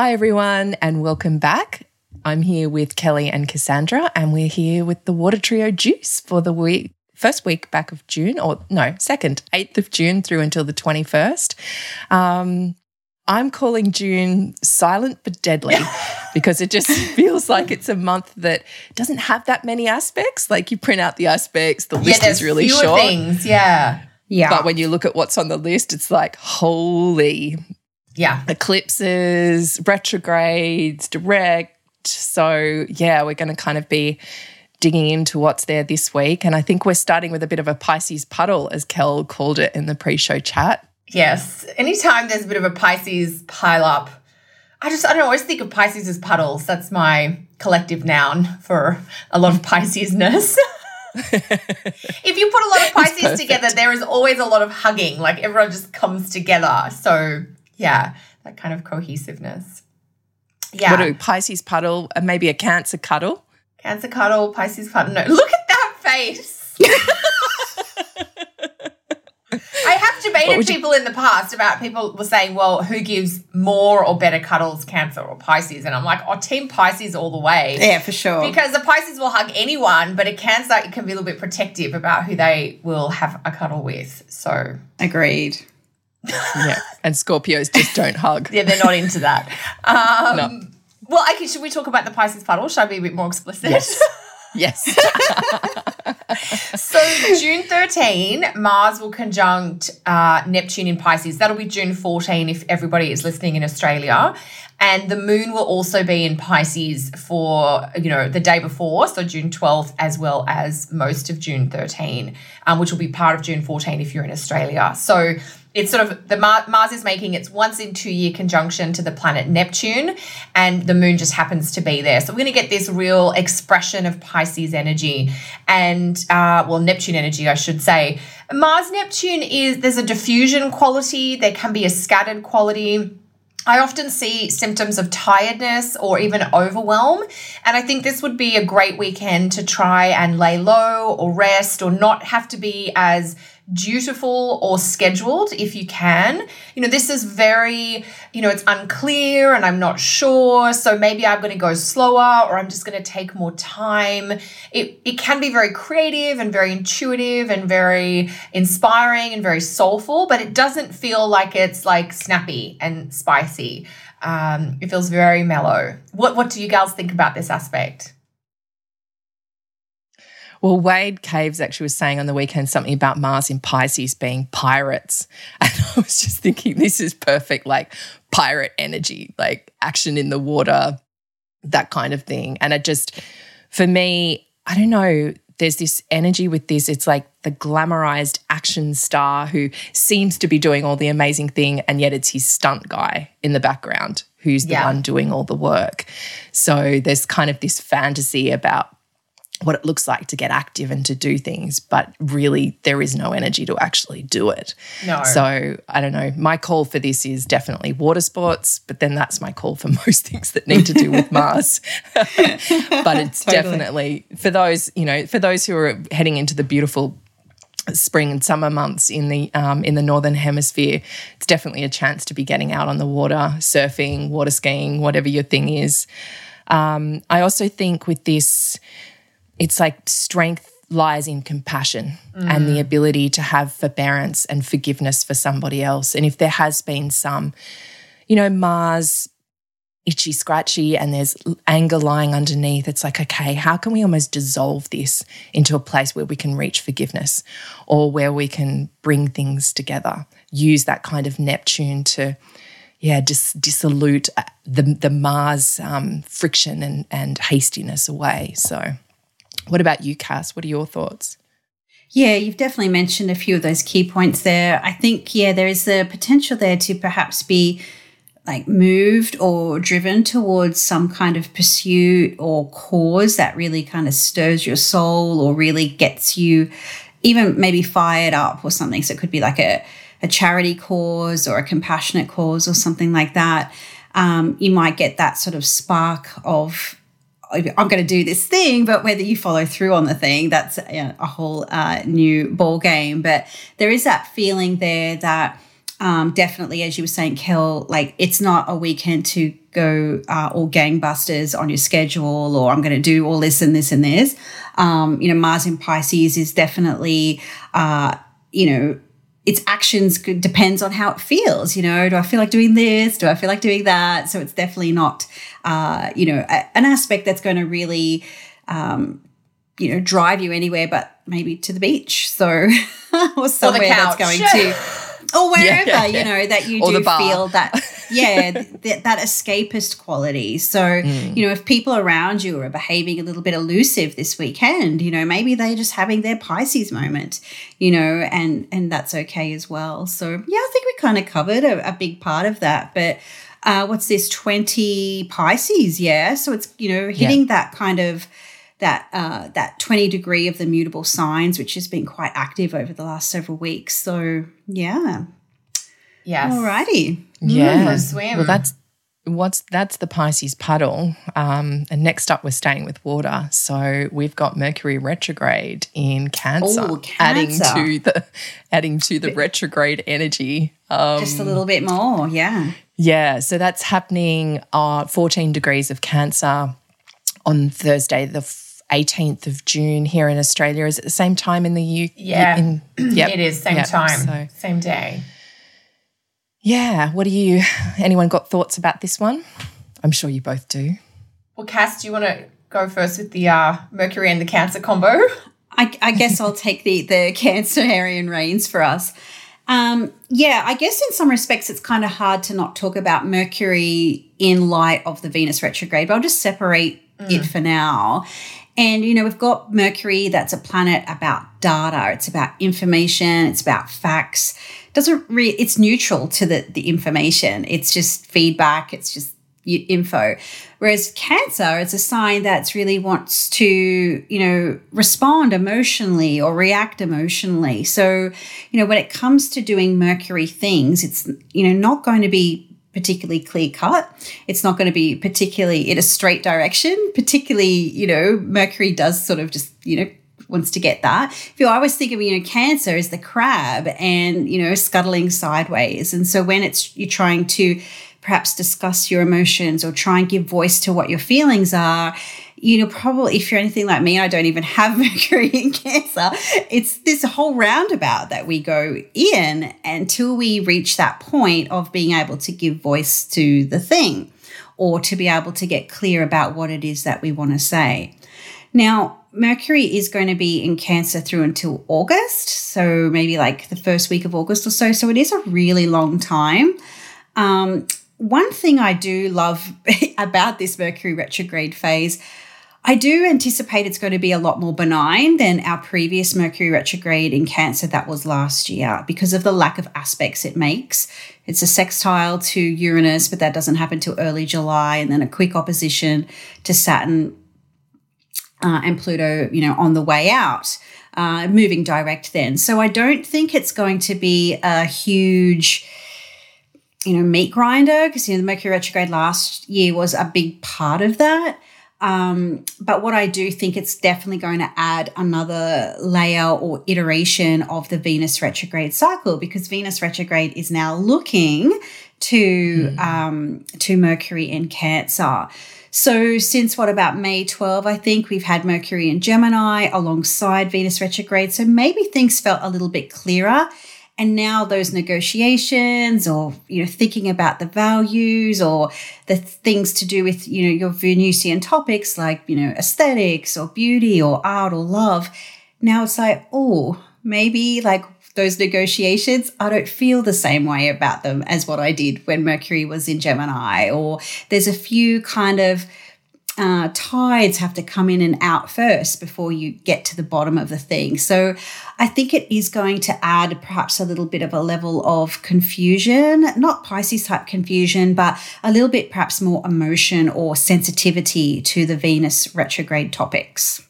Hi, everyone, and welcome back. I'm here with Kelly and Cassandra, and we're here with the Water Trio Juice for the week, first week back of June, or no, second, 8th of June through until the 21st. Um, I'm calling June silent but deadly because it just feels like it's a month that doesn't have that many aspects. Like you print out the aspects, the list yeah, is really short. Things, yeah, yeah. But when you look at what's on the list, it's like holy yeah eclipses, retrogrades, direct. So yeah, we're going to kind of be digging into what's there this week, and I think we're starting with a bit of a Pisces puddle, as Kel called it in the pre-show chat. Yes. Anytime there's a bit of a Pisces pile up, I just, I don't know, I always think of Pisces as puddles. That's my collective noun for a lot of Piscesness. if you put a lot of Pisces together, there is always a lot of hugging. Like everyone just comes together. So, yeah, that kind of cohesiveness. Yeah. What do Pisces puddle and maybe a Cancer cuddle? Cancer cuddle, Pisces cuddle. No, look at that face. I have debated people you- in the past about people were saying, well, who gives more or better cuddles, Cancer or Pisces? And I'm like, oh, Team Pisces all the way. Yeah, for sure. Because a Pisces will hug anyone, but a Cancer it can be a little bit protective about who they will have a cuddle with. So agreed. Yeah, and Scorpios just don't hug. yeah, they're not into that. Um, no. Well, okay, should we talk about the Pisces puddle? Should I be a bit more explicit? Yes. Yes. so June 13, Mars will conjunct uh, Neptune in Pisces. That'll be June 14 if everybody is listening in Australia. And the moon will also be in Pisces for, you know, the day before, so June 12th, as well as most of June 13, um, which will be part of June 14 if you're in Australia. So it's sort of the Mars is making its once in two year conjunction to the planet Neptune, and the moon just happens to be there. So we're going to get this real expression of Pisces energy and, uh, well, Neptune energy, I should say. Mars Neptune is there's a diffusion quality, there can be a scattered quality. I often see symptoms of tiredness or even overwhelm. And I think this would be a great weekend to try and lay low or rest or not have to be as dutiful or scheduled if you can. You know, this is very, you know, it's unclear and I'm not sure. So maybe I'm going to go slower or I'm just going to take more time. It, it can be very creative and very intuitive and very inspiring and very soulful, but it doesn't feel like it's like snappy and spicy. Um, it feels very mellow. What, what do you girls think about this aspect? Well, Wade Caves actually was saying on the weekend something about Mars in Pisces being pirates. And I was just thinking, this is perfect, like pirate energy, like action in the water, that kind of thing. And it just, for me, I don't know, there's this energy with this. It's like the glamorized action star who seems to be doing all the amazing thing, and yet it's his stunt guy in the background who's the yeah. one doing all the work. So there's kind of this fantasy about what it looks like to get active and to do things, but really there is no energy to actually do it. No. So I don't know. My call for this is definitely water sports, but then that's my call for most things that need to do with Mars. but it's totally. definitely for those, you know, for those who are heading into the beautiful spring and summer months in the um, in the northern hemisphere, it's definitely a chance to be getting out on the water, surfing, water skiing, whatever your thing is. Um, I also think with this it's like strength lies in compassion mm. and the mm. ability to have forbearance and forgiveness for somebody else. And if there has been some, you know, Mars itchy scratchy and there's anger lying underneath, it's like, okay, how can we almost dissolve this into a place where we can reach forgiveness or where we can bring things together? Use that kind of Neptune to, yeah, just dissolute uh, the, the Mars um, friction and, and hastiness away. So, what about you, Cass? What are your thoughts? Yeah, you've definitely mentioned a few of those key points there. I think, yeah, there is the potential there to perhaps be like moved or driven towards some kind of pursuit or cause that really kind of stirs your soul or really gets you even maybe fired up or something. So it could be like a, a charity cause or a compassionate cause or something like that. Um, you might get that sort of spark of I'm going to do this thing, but whether you follow through on the thing, that's you know, a whole uh, new ball game. But there is that feeling there that um, definitely, as you were saying, Kel, like it's not a weekend to go uh, all gangbusters on your schedule or I'm going to do all this and this and this. Um, you know, Mars in Pisces is definitely, uh, you know, its actions depends on how it feels. You know, do I feel like doing this? Do I feel like doing that? So it's definitely not, uh, you know, a, an aspect that's going to really, um, you know, drive you anywhere, but maybe to the beach. So or somewhere that's going to or wherever yeah, yeah, yeah. you know that you or do feel that yeah that, that escapist quality. So mm. you know if people around you are behaving a little bit elusive this weekend you know maybe they're just having their pisces moment you know and and that's okay as well. So yeah i think we kind of covered a, a big part of that. But uh, what's this 20 pisces? Yeah so it's you know hitting that kind of that uh, that 20 degree of the mutable signs, which has been quite active over the last several weeks. So yeah. Yes. Alrighty. Yeah. Mm. swim. Well, that's what's that's the Pisces puddle. Um, and next up, we're staying with water. So we've got Mercury retrograde in Cancer, Ooh, cancer. adding to the adding to the retrograde energy. Um, Just a little bit more, yeah. Yeah. So that's happening. Uh, 14 degrees of Cancer on Thursday, the 18th of June here in Australia. Is it the same time in the UK? Yeah. In, yep. It is, same yep. time, so, same day. Yeah. What do you, anyone got thoughts about this one? I'm sure you both do. Well, Cass, do you want to go first with the uh, Mercury and the Cancer combo? I, I guess I'll take the, the Cancerian reins for us. Um, yeah, I guess in some respects it's kind of hard to not talk about Mercury in light of the Venus retrograde, but I'll just separate mm. it for now. And, you know, we've got Mercury, that's a planet about data, it's about information, it's about facts. It doesn't really, it's neutral to the, the information, it's just feedback, it's just info. Whereas Cancer is a sign that's really wants to, you know, respond emotionally or react emotionally. So, you know, when it comes to doing Mercury things, it's, you know, not going to be particularly clear cut. It's not going to be particularly in a straight direction. Particularly, you know, Mercury does sort of just, you know, wants to get that. If you always think of, you know, Cancer is the crab and, you know, scuttling sideways. And so when it's you're trying to perhaps discuss your emotions or try and give voice to what your feelings are, you know, probably if you're anything like me, I don't even have Mercury in Cancer. It's this whole roundabout that we go in until we reach that point of being able to give voice to the thing or to be able to get clear about what it is that we want to say. Now, Mercury is going to be in Cancer through until August, so maybe like the first week of August or so. So it is a really long time. Um, one thing I do love about this Mercury retrograde phase I do anticipate it's going to be a lot more benign than our previous Mercury retrograde in Cancer that was last year because of the lack of aspects it makes. It's a sextile to Uranus, but that doesn't happen till early July, and then a quick opposition to Saturn uh, and Pluto, you know, on the way out, uh, moving direct then. So I don't think it's going to be a huge you know, meat grinder because you know the Mercury retrograde last year was a big part of that. Um, but what I do think it's definitely going to add another layer or iteration of the Venus retrograde cycle because Venus retrograde is now looking to mm. um, to Mercury in Cancer. So since what about May 12, I think we've had Mercury in Gemini alongside Venus retrograde. So maybe things felt a little bit clearer and now those negotiations or you know thinking about the values or the things to do with you know your venusian topics like you know aesthetics or beauty or art or love now it's like oh maybe like those negotiations i don't feel the same way about them as what i did when mercury was in gemini or there's a few kind of uh, tides have to come in and out first before you get to the bottom of the thing. So I think it is going to add perhaps a little bit of a level of confusion, not Pisces type confusion, but a little bit perhaps more emotion or sensitivity to the Venus retrograde topics.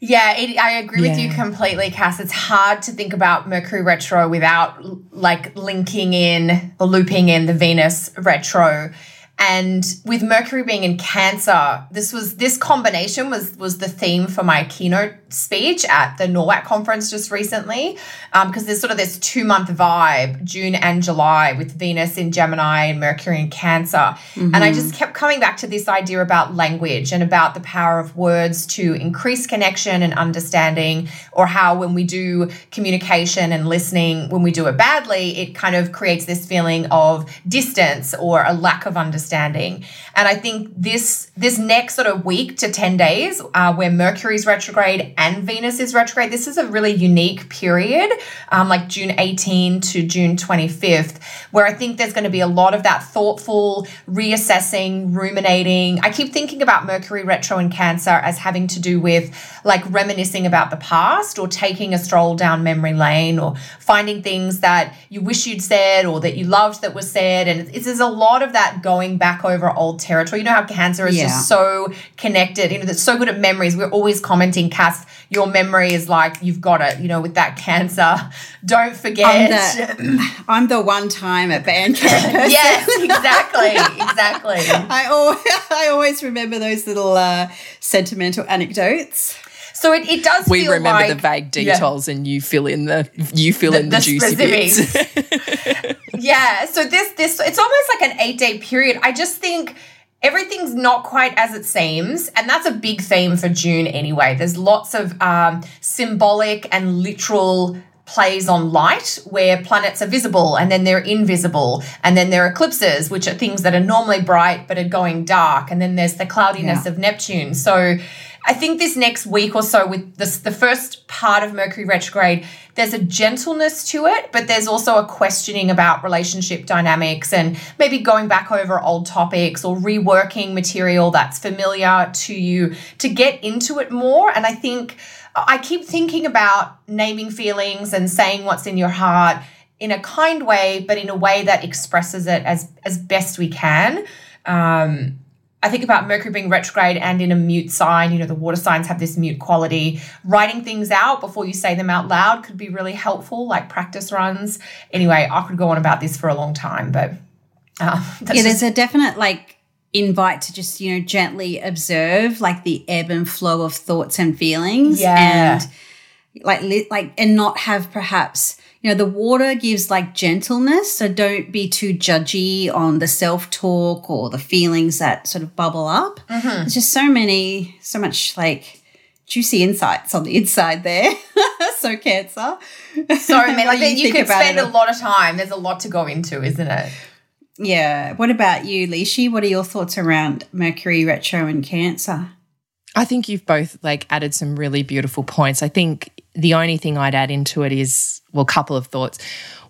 Yeah, it, I agree yeah. with you completely, Cass. It's hard to think about Mercury retro without like linking in or looping in the Venus retro And with Mercury being in Cancer, this was this combination was was the theme for my keynote speech at the NORWAC conference just recently, because um, there's sort of this two month vibe, June and July, with Venus in Gemini and Mercury in Cancer, mm-hmm. and I just kept coming back to this idea about language and about the power of words to increase connection and understanding, or how when we do communication and listening, when we do it badly, it kind of creates this feeling of distance or a lack of understanding understanding. And I think this this next sort of week to 10 days uh, where Mercury's retrograde and Venus is retrograde, this is a really unique period, um, like June 18 to June 25th, where I think there's going to be a lot of that thoughtful reassessing, ruminating. I keep thinking about Mercury retro in Cancer as having to do with like reminiscing about the past or taking a stroll down memory lane or finding things that you wish you'd said or that you loved that was said. And it's, there's a lot of that going back over old territory. You know how cancer is yeah. just so connected, you know, that's so good at memories. We're always commenting, Cass, your memory is like you've got it, you know, with that cancer. Don't forget. I'm the, I'm the one time at band camp. yes, exactly. Exactly. I always, I always remember those little uh, sentimental anecdotes. So it, it does. We remember like, the vague details, yeah. and you fill in the you fill the, in the, the juicy bits. Yeah. So this this it's almost like an eight day period. I just think everything's not quite as it seems and that's a big theme for june anyway there's lots of um, symbolic and literal plays on light where planets are visible and then they're invisible and then there are eclipses which are things that are normally bright but are going dark and then there's the cloudiness yeah. of neptune so I think this next week or so, with this, the first part of Mercury retrograde, there's a gentleness to it, but there's also a questioning about relationship dynamics and maybe going back over old topics or reworking material that's familiar to you to get into it more. And I think I keep thinking about naming feelings and saying what's in your heart in a kind way, but in a way that expresses it as as best we can. Um, I think about Mercury being retrograde and in a mute sign. You know, the water signs have this mute quality. Writing things out before you say them out loud could be really helpful, like practice runs. Anyway, I could go on about this for a long time, but uh, yeah, there's a definite like invite to just you know gently observe like the ebb and flow of thoughts and feelings, yeah. and like like and not have perhaps you know, the water gives like gentleness. So don't be too judgy on the self talk or the feelings that sort of bubble up. Mm-hmm. There's just so many, so much like juicy insights on the inside there. so cancer. So many. Like you, you could spend a lot of time. There's a lot to go into, isn't it? Yeah. What about you, Lishi? What are your thoughts around Mercury retro and Cancer? I think you've both like added some really beautiful points. I think the only thing I'd add into it is, well, a couple of thoughts.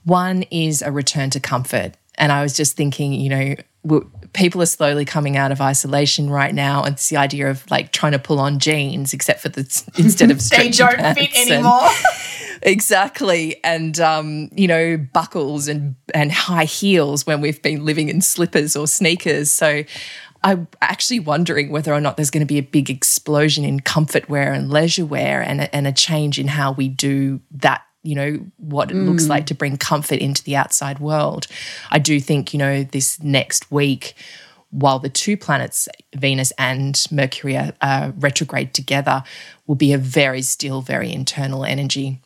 One is a return to comfort. And I was just thinking, you know, people are slowly coming out of isolation right now. And it's the idea of like trying to pull on jeans, except for the instead of they don't fit anymore. And, exactly, and um, you know, buckles and and high heels when we've been living in slippers or sneakers. So I'm actually wondering whether or not there's going to be a big explosion in comfort wear and leisure wear and a, and a change in how we do that you know what it mm. looks like to bring comfort into the outside world i do think you know this next week while the two planets venus and mercury are, are retrograde together will be a very still very internal energy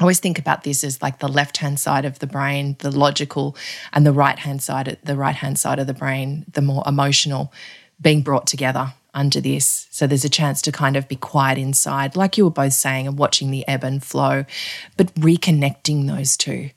I always think about this as like the left hand side of the brain, the logical, and the right hand side, the right hand side of the brain, the more emotional, being brought together under this. So there's a chance to kind of be quiet inside, like you were both saying, and watching the ebb and flow, but reconnecting those two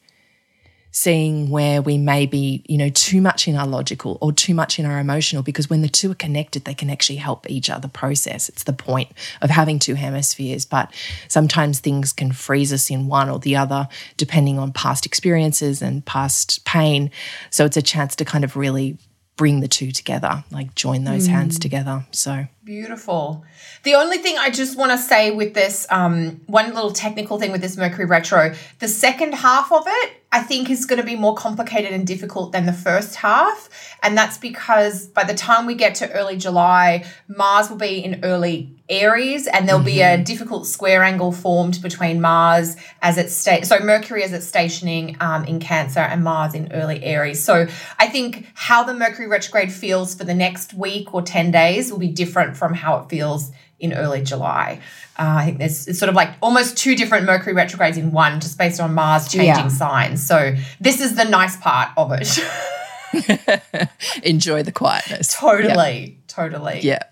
seeing where we may be, you know, too much in our logical or too much in our emotional, because when the two are connected, they can actually help each other process. It's the point of having two hemispheres. But sometimes things can freeze us in one or the other, depending on past experiences and past pain. So it's a chance to kind of really bring the two together, like join those mm. hands together. So Beautiful. The only thing I just want to say with this, um, one little technical thing with this Mercury retro, the second half of it, I think, is going to be more complicated and difficult than the first half. And that's because by the time we get to early July, Mars will be in early Aries and there'll mm-hmm. be a mm-hmm. difficult square angle formed between Mars as it's sta- so Mercury as it's stationing um, in Cancer and Mars in early Aries. So I think how the Mercury retrograde feels for the next week or 10 days will be different from how it feels in early July. Uh, I think there's it's sort of like almost two different Mercury retrogrades in one, just based on Mars changing yeah. signs. So this is the nice part of it. Enjoy the quietness. Totally, yeah. totally. Yeah,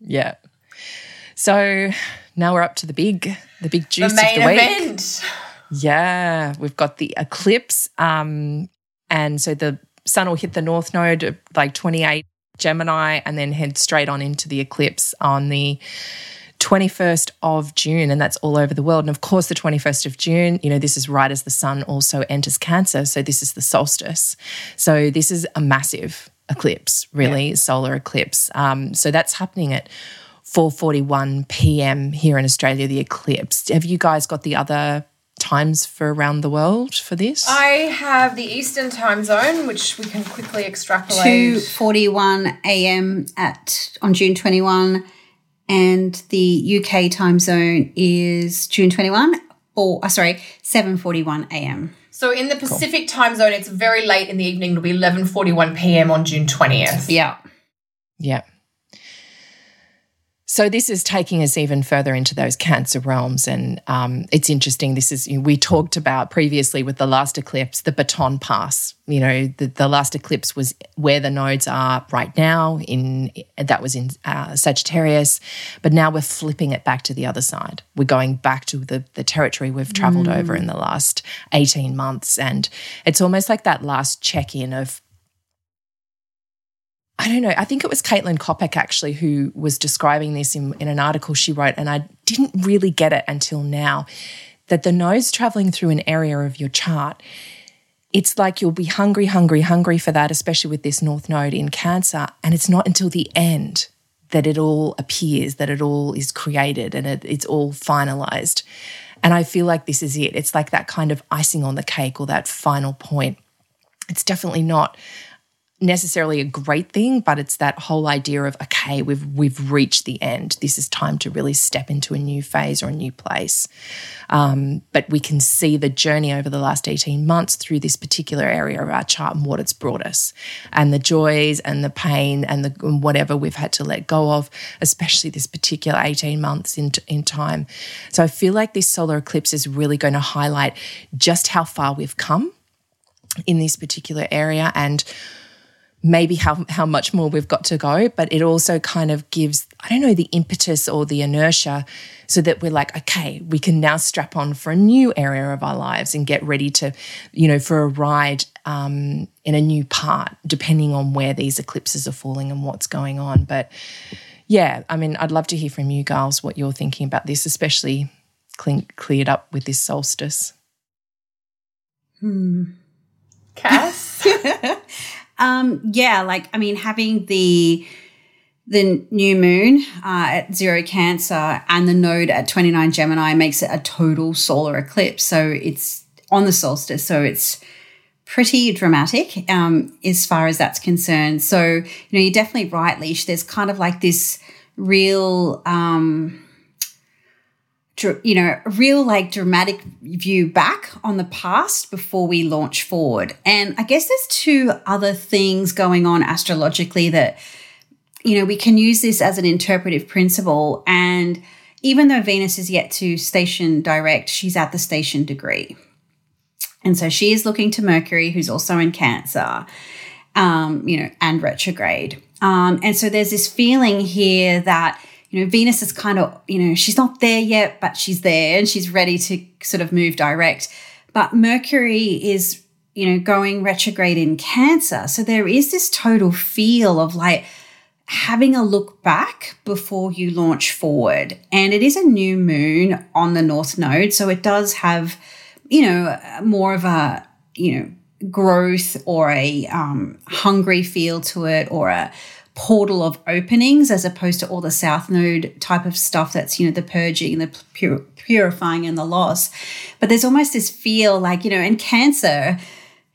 yeah. So now we're up to the big, the big juice the of the week. Event. Yeah, we've got the eclipse, um, and so the sun will hit the north node like 28 Gemini and then head straight on into the eclipse on the 21st of June, and that's all over the world. And of course, the 21st of June, you know, this is right as the sun also enters Cancer. So this is the solstice. So this is a massive eclipse, really, yeah. solar eclipse. Um, so that's happening at 4:41 p.m. here in Australia. The eclipse. Have you guys got the other times for around the world for this? I have the Eastern time zone, which we can quickly extrapolate. 2:41 a.m. at on June 21, and the UK time zone is June 21, or uh, sorry, 7:41 a.m. So in the Pacific cool. time zone, it's very late in the evening. It'll be 11:41 p.m. on June 20th. Yeah. Yeah. So this is taking us even further into those cancer realms, and um, it's interesting. This is you know, we talked about previously with the last eclipse, the baton pass. You know, the, the last eclipse was where the nodes are right now. In that was in uh, Sagittarius, but now we're flipping it back to the other side. We're going back to the the territory we've travelled mm. over in the last eighteen months, and it's almost like that last check in of I don't know. I think it was Kaitlin Coppock actually who was describing this in, in an article she wrote, and I didn't really get it until now that the nodes traveling through an area of your chart, it's like you'll be hungry, hungry, hungry for that, especially with this North Node in Cancer. And it's not until the end that it all appears, that it all is created and it, it's all finalized. And I feel like this is it. It's like that kind of icing on the cake or that final point. It's definitely not necessarily a great thing, but it's that whole idea of okay, we've we've reached the end. This is time to really step into a new phase or a new place. Um, but we can see the journey over the last eighteen months through this particular area of our chart and what it's brought us, and the joys and the pain and the and whatever we've had to let go of, especially this particular eighteen months in in time. So I feel like this solar eclipse is really going to highlight just how far we've come in this particular area and maybe how, how much more we've got to go, but it also kind of gives, I don't know, the impetus or the inertia so that we're like, okay, we can now strap on for a new area of our lives and get ready to, you know, for a ride um, in a new part, depending on where these eclipses are falling and what's going on. But yeah, I mean, I'd love to hear from you girls what you're thinking about this, especially cleared up with this solstice. Hmm. Cass? Um, yeah, like I mean, having the the new moon uh, at zero Cancer and the node at 29 Gemini makes it a total solar eclipse. So it's on the solstice. So it's pretty dramatic um, as far as that's concerned. So, you know, you're definitely right, Leash. There's kind of like this real. Um, you know, a real like dramatic view back on the past before we launch forward. And I guess there's two other things going on astrologically that, you know, we can use this as an interpretive principle. And even though Venus is yet to station direct, she's at the station degree. And so she is looking to Mercury, who's also in Cancer, um, you know, and retrograde. Um, and so there's this feeling here that you know, Venus is kind of, you know, she's not there yet, but she's there and she's ready to sort of move direct. But Mercury is, you know, going retrograde in Cancer. So there is this total feel of like having a look back before you launch forward. And it is a new moon on the North Node. So it does have, you know, more of a, you know, growth or a um, hungry feel to it or a portal of openings as opposed to all the south node type of stuff that's you know the purging the pur- purifying and the loss. But there's almost this feel like you know in cancer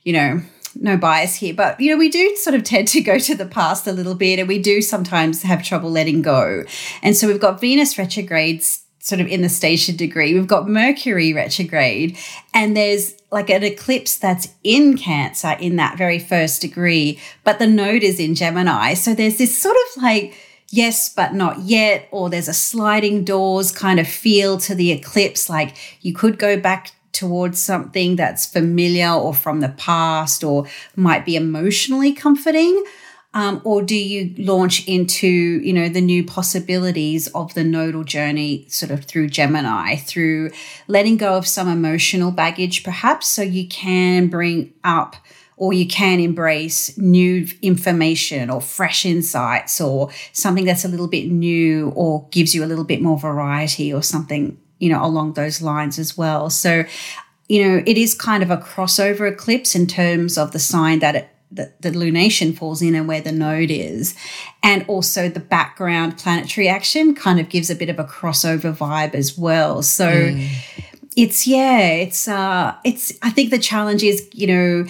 you know no bias here but you know we do sort of tend to go to the past a little bit and we do sometimes have trouble letting go. And so we've got venus retrogrades sort of in the station degree. We've got Mercury retrograde, and there's like an eclipse that's in Cancer in that very first degree, but the node is in Gemini. So there's this sort of like, yes, but not yet, or there's a sliding doors kind of feel to the eclipse. Like you could go back towards something that's familiar or from the past or might be emotionally comforting um, or do you launch into you know the new possibilities of the nodal journey sort of through gemini through letting go of some emotional baggage perhaps so you can bring up or you can embrace new information or fresh insights or something that's a little bit new or gives you a little bit more variety or something you know along those lines as well. So you know it is kind of a crossover eclipse in terms of the sign that it the, the lunation falls in and where the node is. And also the background planetary action kind of gives a bit of a crossover vibe as well. So mm. it's yeah, it's uh it's I think the challenge is, you know,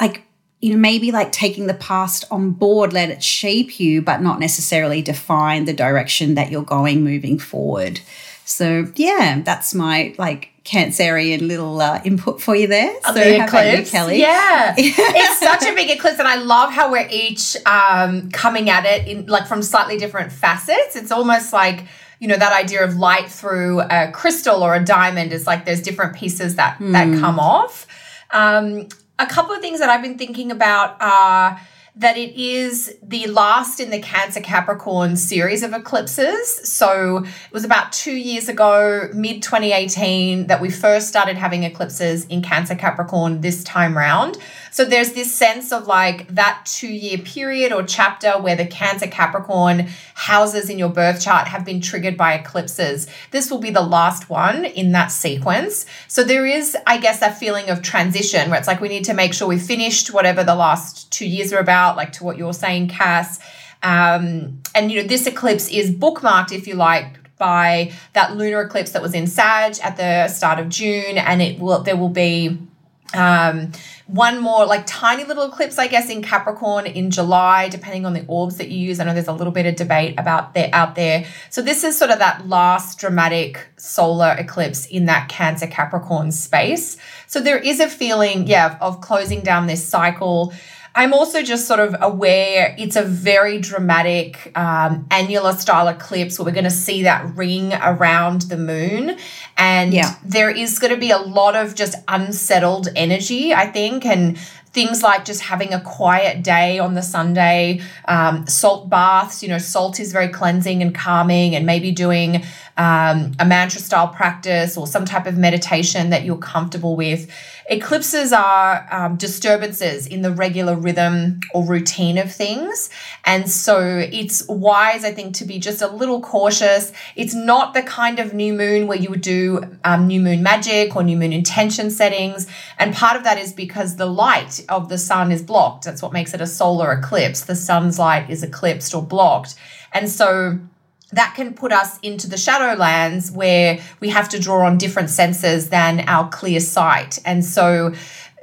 like you know, maybe like taking the past on board, let it shape you, but not necessarily define the direction that you're going moving forward. So yeah, that's my like Cancerian little uh, input for you there. So the eclipse, you, Kelly? Yeah, it's such a big eclipse, and I love how we're each um, coming at it in like from slightly different facets. It's almost like you know that idea of light through a crystal or a diamond is like there's different pieces that mm. that hmm. come off. Um, a couple of things that I've been thinking about are that it is the last in the Cancer Capricorn series of eclipses. So it was about two years ago, mid 2018, that we first started having eclipses in Cancer Capricorn this time round. So there's this sense of like that two year period or chapter where the Cancer Capricorn houses in your birth chart have been triggered by eclipses. This will be the last one in that sequence. So there is, I guess, that feeling of transition where it's like we need to make sure we've finished whatever the last two years are about, like to what you're saying, Cass. Um, and you know, this eclipse is bookmarked, if you like, by that lunar eclipse that was in Sag at the start of June, and it will there will be um, one more like tiny little eclipse, I guess, in Capricorn in July, depending on the orbs that you use. I know there's a little bit of debate about there out there. So this is sort of that last dramatic solar eclipse in that Cancer Capricorn space. So there is a feeling, yeah, of closing down this cycle. I'm also just sort of aware it's a very dramatic um, annular style eclipse where we're going to see that ring around the moon. And yeah. there is going to be a lot of just unsettled energy, I think. And things like just having a quiet day on the Sunday, um, salt baths. You know, salt is very cleansing and calming, and maybe doing um, a mantra style practice or some type of meditation that you're comfortable with. Eclipses are um, disturbances in the regular rhythm or routine of things. And so it's wise, I think, to be just a little cautious. It's not the kind of new moon where you would do um, new moon magic or new moon intention settings. And part of that is because the light of the sun is blocked. That's what makes it a solar eclipse. The sun's light is eclipsed or blocked. And so that can put us into the shadow lands where we have to draw on different senses than our clear sight. And so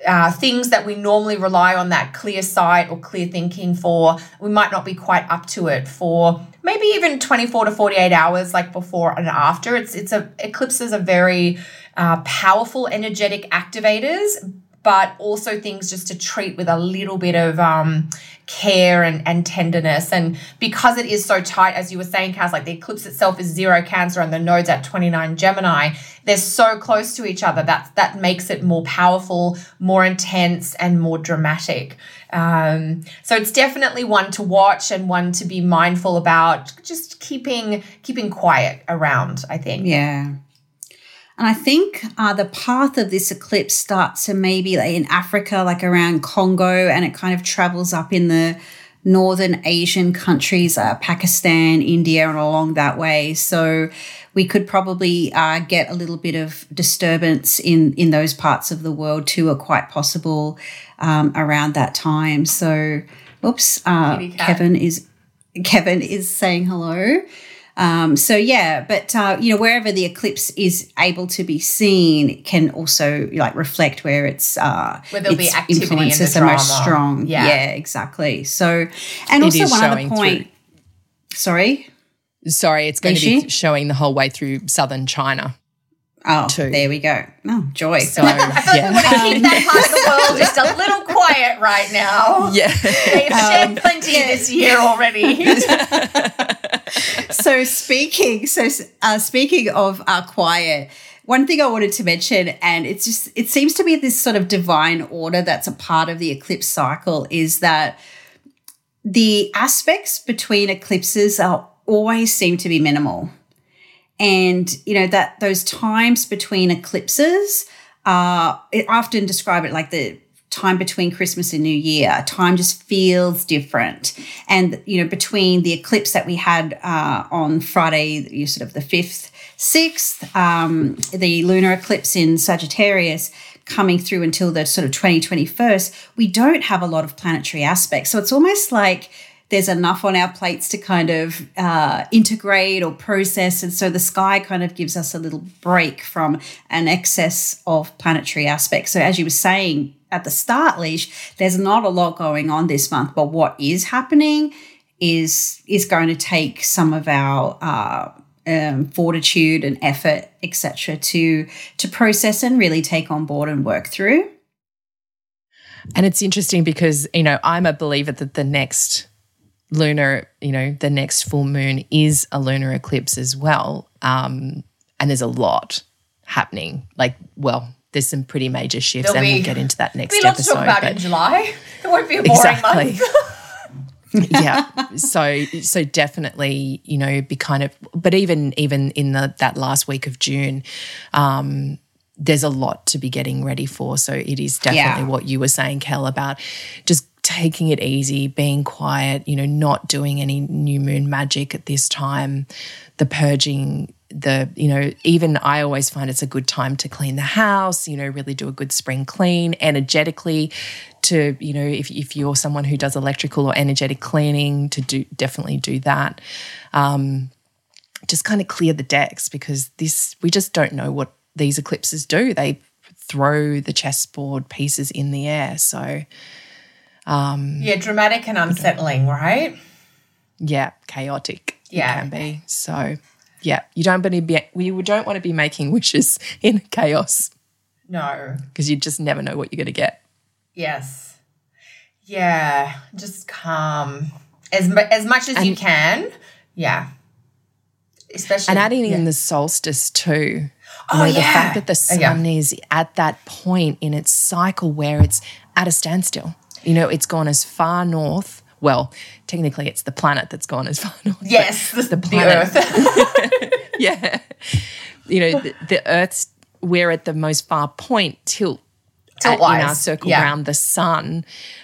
uh, things that we normally rely on that clear sight or clear thinking for, we might not be quite up to it for maybe even 24 to 48 hours, like before and after. It's it's a eclipses are very uh, powerful energetic activators, but also things just to treat with a little bit of um, care and, and tenderness. And because it is so tight, as you were saying, Cass, like the eclipse itself is zero Cancer and the nodes at 29 Gemini, they're so close to each other that that makes it more powerful, more intense, and more dramatic. Um, so it's definitely one to watch and one to be mindful about just keeping keeping quiet around, I think. Yeah. And I think uh, the path of this eclipse starts to maybe like in Africa, like around Congo, and it kind of travels up in the northern Asian countries, uh, Pakistan, India, and along that way. So we could probably uh, get a little bit of disturbance in in those parts of the world too, are quite possible um, around that time. So, oops, uh, Kevin is Kevin is saying hello. Um, so yeah, but uh, you know wherever the eclipse is able to be seen it can also like reflect where it's uh, Where there'll be its activity in the influences are most drama. strong. Yeah. Yeah. exactly. So and It also one other showing point. Sorry. Sorry, it's going Is to be she? showing the whole way through southern China. Oh, Two. there we go. Oh, joy. So I feel like we want to keep that part of the world just a little quiet right now. yeah. They've shared plenty this year already. so speaking so uh, speaking of our quiet one thing i wanted to mention and it's just it seems to be this sort of divine order that's a part of the eclipse cycle is that the aspects between eclipses are always seem to be minimal and you know that those times between eclipses it I often describe it like the time between christmas and new year. Time just feels different. And you know between the eclipse that we had uh, on friday you sort of the 5th 6th um, the lunar eclipse in sagittarius coming through until the sort of 2021st we don't have a lot of planetary aspects. So it's almost like there's enough on our plates to kind of uh, integrate or process. And so the sky kind of gives us a little break from an excess of planetary aspects. So, as you were saying at the start, Leash, there's not a lot going on this month, but what is happening is is going to take some of our uh, um, fortitude and effort, etc., to to process and really take on board and work through. And it's interesting because, you know, I'm a believer that the next lunar, you know, the next full moon is a lunar eclipse as well. Um, and there's a lot happening. Like, well, there's some pretty major shifts, There'll and be- we'll get into that next Be lots to episode. talk about in July. It won't be a boring exactly. month. yeah. So so definitely, you know, be kind of but even even in the that last week of June, um, there's a lot to be getting ready for. So it is definitely Yeah. what you were saying, Kel, about just taking it easy, being quiet, you know, not doing any new moon magic at this time, the purging the you know even i always find it's a good time to clean the house you know really do a good spring clean energetically to you know if, if you're someone who does electrical or energetic cleaning to do definitely do that. Um, just kind of clear the decks because this we just don't know what these eclipses do. They throw the chessboard pieces in the air. So Um, yeah, dramatic and unsettling, right? yeah chaotic Yeah. it can be so yeah you don't want to be you don't want to be making wishes in chaos No. because you just never know what you're going to get Yes. Yeah. Just calm as as much as you can. Yeah. Especially and adding yeah. in the solstice too you Oh, know, the fact that the Oh, yeah. sun is at that point in its cycle where it's at a standstill. You know, it's gone as far north. Well, technically, it's the planet that's gone as far north. yes, the, the, planet. earth. yeah. You know, the, the Earth's, we're at the most far point tilt at- in our circle yeah. around the sun.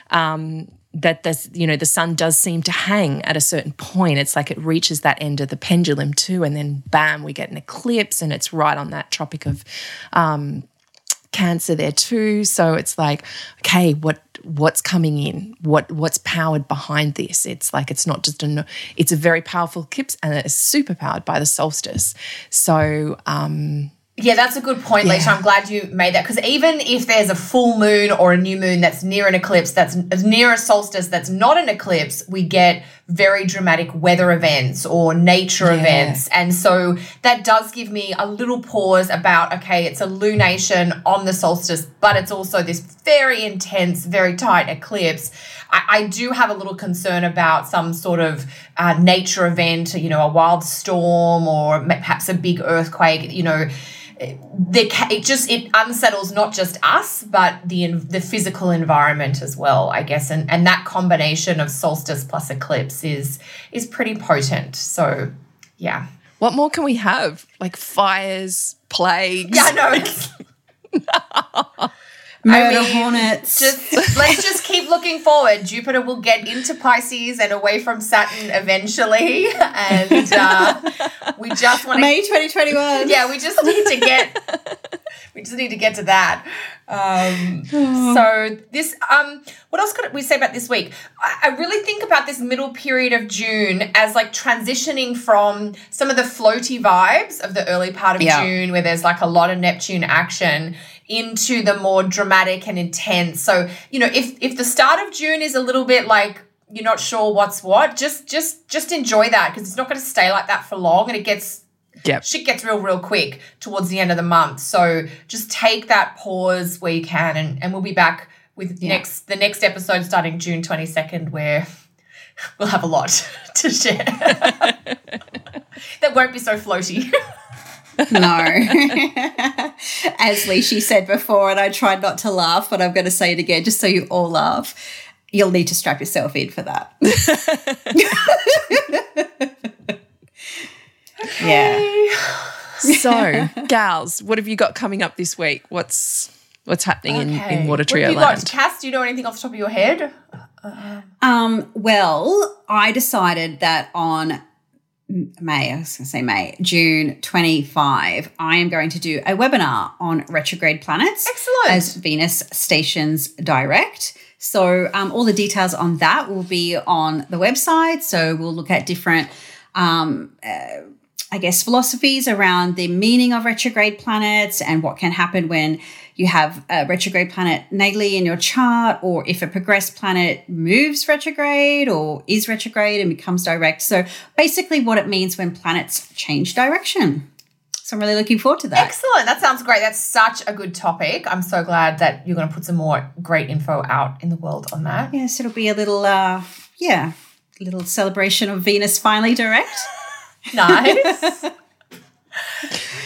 Um, that this, you know, the sun does seem to hang at a certain point. It's like it reaches that end of the pendulum too, and then bam, we get an eclipse, and it's right on that tropic of um, Cancer there too. So it's like, okay, what what's coming in? What what's powered behind this? It's like it's not just a it's a very powerful eclipse, and it's super powered by the solstice. So um, Yeah, that's a good point, Leisha. I'm glad you made that because even if there's a full moon or a new moon that's near an eclipse, that's near a solstice that's not an eclipse, we get very dramatic weather events or nature events. And so that does give me a little pause about okay, it's a lunation on the solstice, but it's also this very intense, very tight eclipse. I, I do have a little concern about some sort of uh, nature event, you know, a wild storm or perhaps a big earthquake, you know ca- it just it unsettles not just us but the the physical environment as well i guess and and that combination of solstice plus eclipse is is pretty potent so yeah what more can we have? Like fires, plagues. yeah no Murder mean, hornets. just let's just keep looking forward jupiter will get into pisces and away from saturn eventually and uh, we just want to May 2021. yeah we just need to get just need to get to that. Um, so this, um, what else could we say about this week? I, I really think about this middle period of June as like transitioning from some of the floaty vibes of the early part of Yeah. June, where there's like a lot of Neptune action, into the more dramatic and intense. So you know, if if the start of June is a little bit like you're not sure what's what, just just just enjoy that because it's not going to stay like that for long, and it gets Yep. shit gets real, real quick towards the end of the month. So just take that pause where you can, and, and we'll be back with next the next episode starting June twenty second, where we'll have a lot to share. that won't be so floaty. No. As Lishi said before, and I tried not to laugh, but I'm going to say it again just so you all laugh. You'll need to strap yourself in for that. Yeah. So, gals, what have you got coming up this week? What's what's happening in, in Water What have you got? Land? Cass, do you know anything off the top of your head? Um, well, I decided that on May, I was going to say May, June 25, I am going to do a webinar on retrograde planets. Excellent. As Venus Stations Direct. So, um, all the details on that will be on the website. So, we'll look at different, um, uh, I guess, philosophies around the meaning of retrograde planets and what can happen when you have a retrograde planet natally in your chart, or if a progressed planet moves retrograde or is retrograde and becomes direct. So, basically, what it means when planets change direction. So, I'm really looking forward to that. Excellent. That sounds great. That's such a good topic. I'm so glad that you're going to put some more great info out in the world on that. Yes, it'll be a little, uh, yeah, little celebration of Venus finally direct. Nice.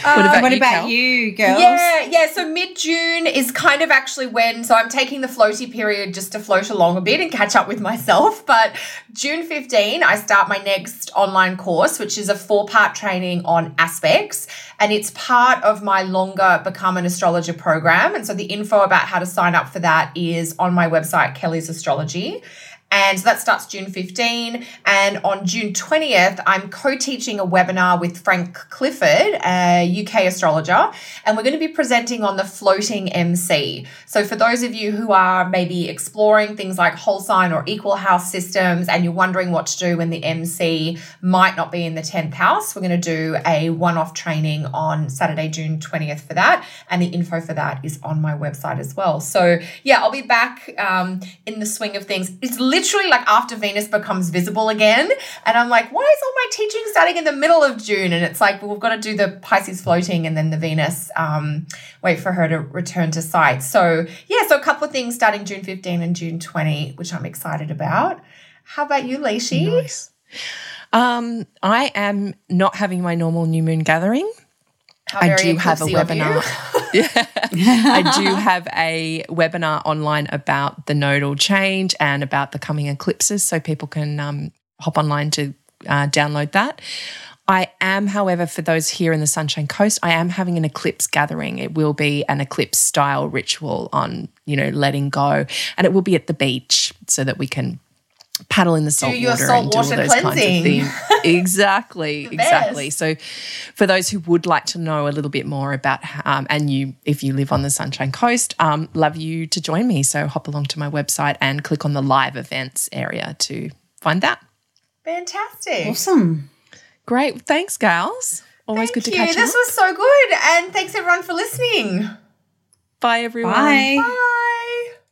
what um, about what you, about you, girls? Yeah, yeah. So mid June is kind of actually when, so I'm taking the floaty period just to float along a bit and catch up with myself. But June 15, I start my next online course, which is a four part training on aspects. And it's part of my longer Become an Astrologer program. And so the info about how to sign up for that is on my website, Kelly's Astrology. And so that starts June 15. And on June 20th, I'm co teaching a webinar with Frank Clifford, a UK astrologer, and we're going to be presenting on the floating MC. So, for those of you who are maybe exploring things like whole sign or equal house systems and you're wondering what to do when the MC might not be in the 10th house, we're going to do a one off training on Saturday, June 20th for that. And the info for that is on my website as well. So, yeah, I'll be back um, in the swing of things. It's literally like after Venus becomes visible again. And I'm like, why is all my teaching starting in the middle of June? And it's like, well, we've got to do the Pisces floating and then the Venus, um, wait for her to return to sight. So, yeah, so a couple of things starting June 15 and June 20, which I'm excited about. How about you, Leishi? Nice. Um, I am not having my normal new moon gathering. How I do have a eclipsy of you. webinar. I do have a webinar online about the nodal change and about the coming eclipses, so people can um, hop online to uh, download that. I am, however, for those here in the Sunshine Coast, I am having an eclipse gathering. It will be an eclipse style ritual on, you know, letting go, and it will be at the beach so that we can paddle in the salt your water and do all saltwater those kinds of cleansing. things. exactly, exactly. best. So, for those who would like to know a little bit more about, um, and you, if you live on the Sunshine Coast, um, love you to join me. So, hop along to my website and click on the live events area to find that. Fantastic. Awesome. Great, thanks, gals. Always good to Thank you. catch This up. was so good. And thanks everyone for listening. Bye, everyone. Bye. Bye.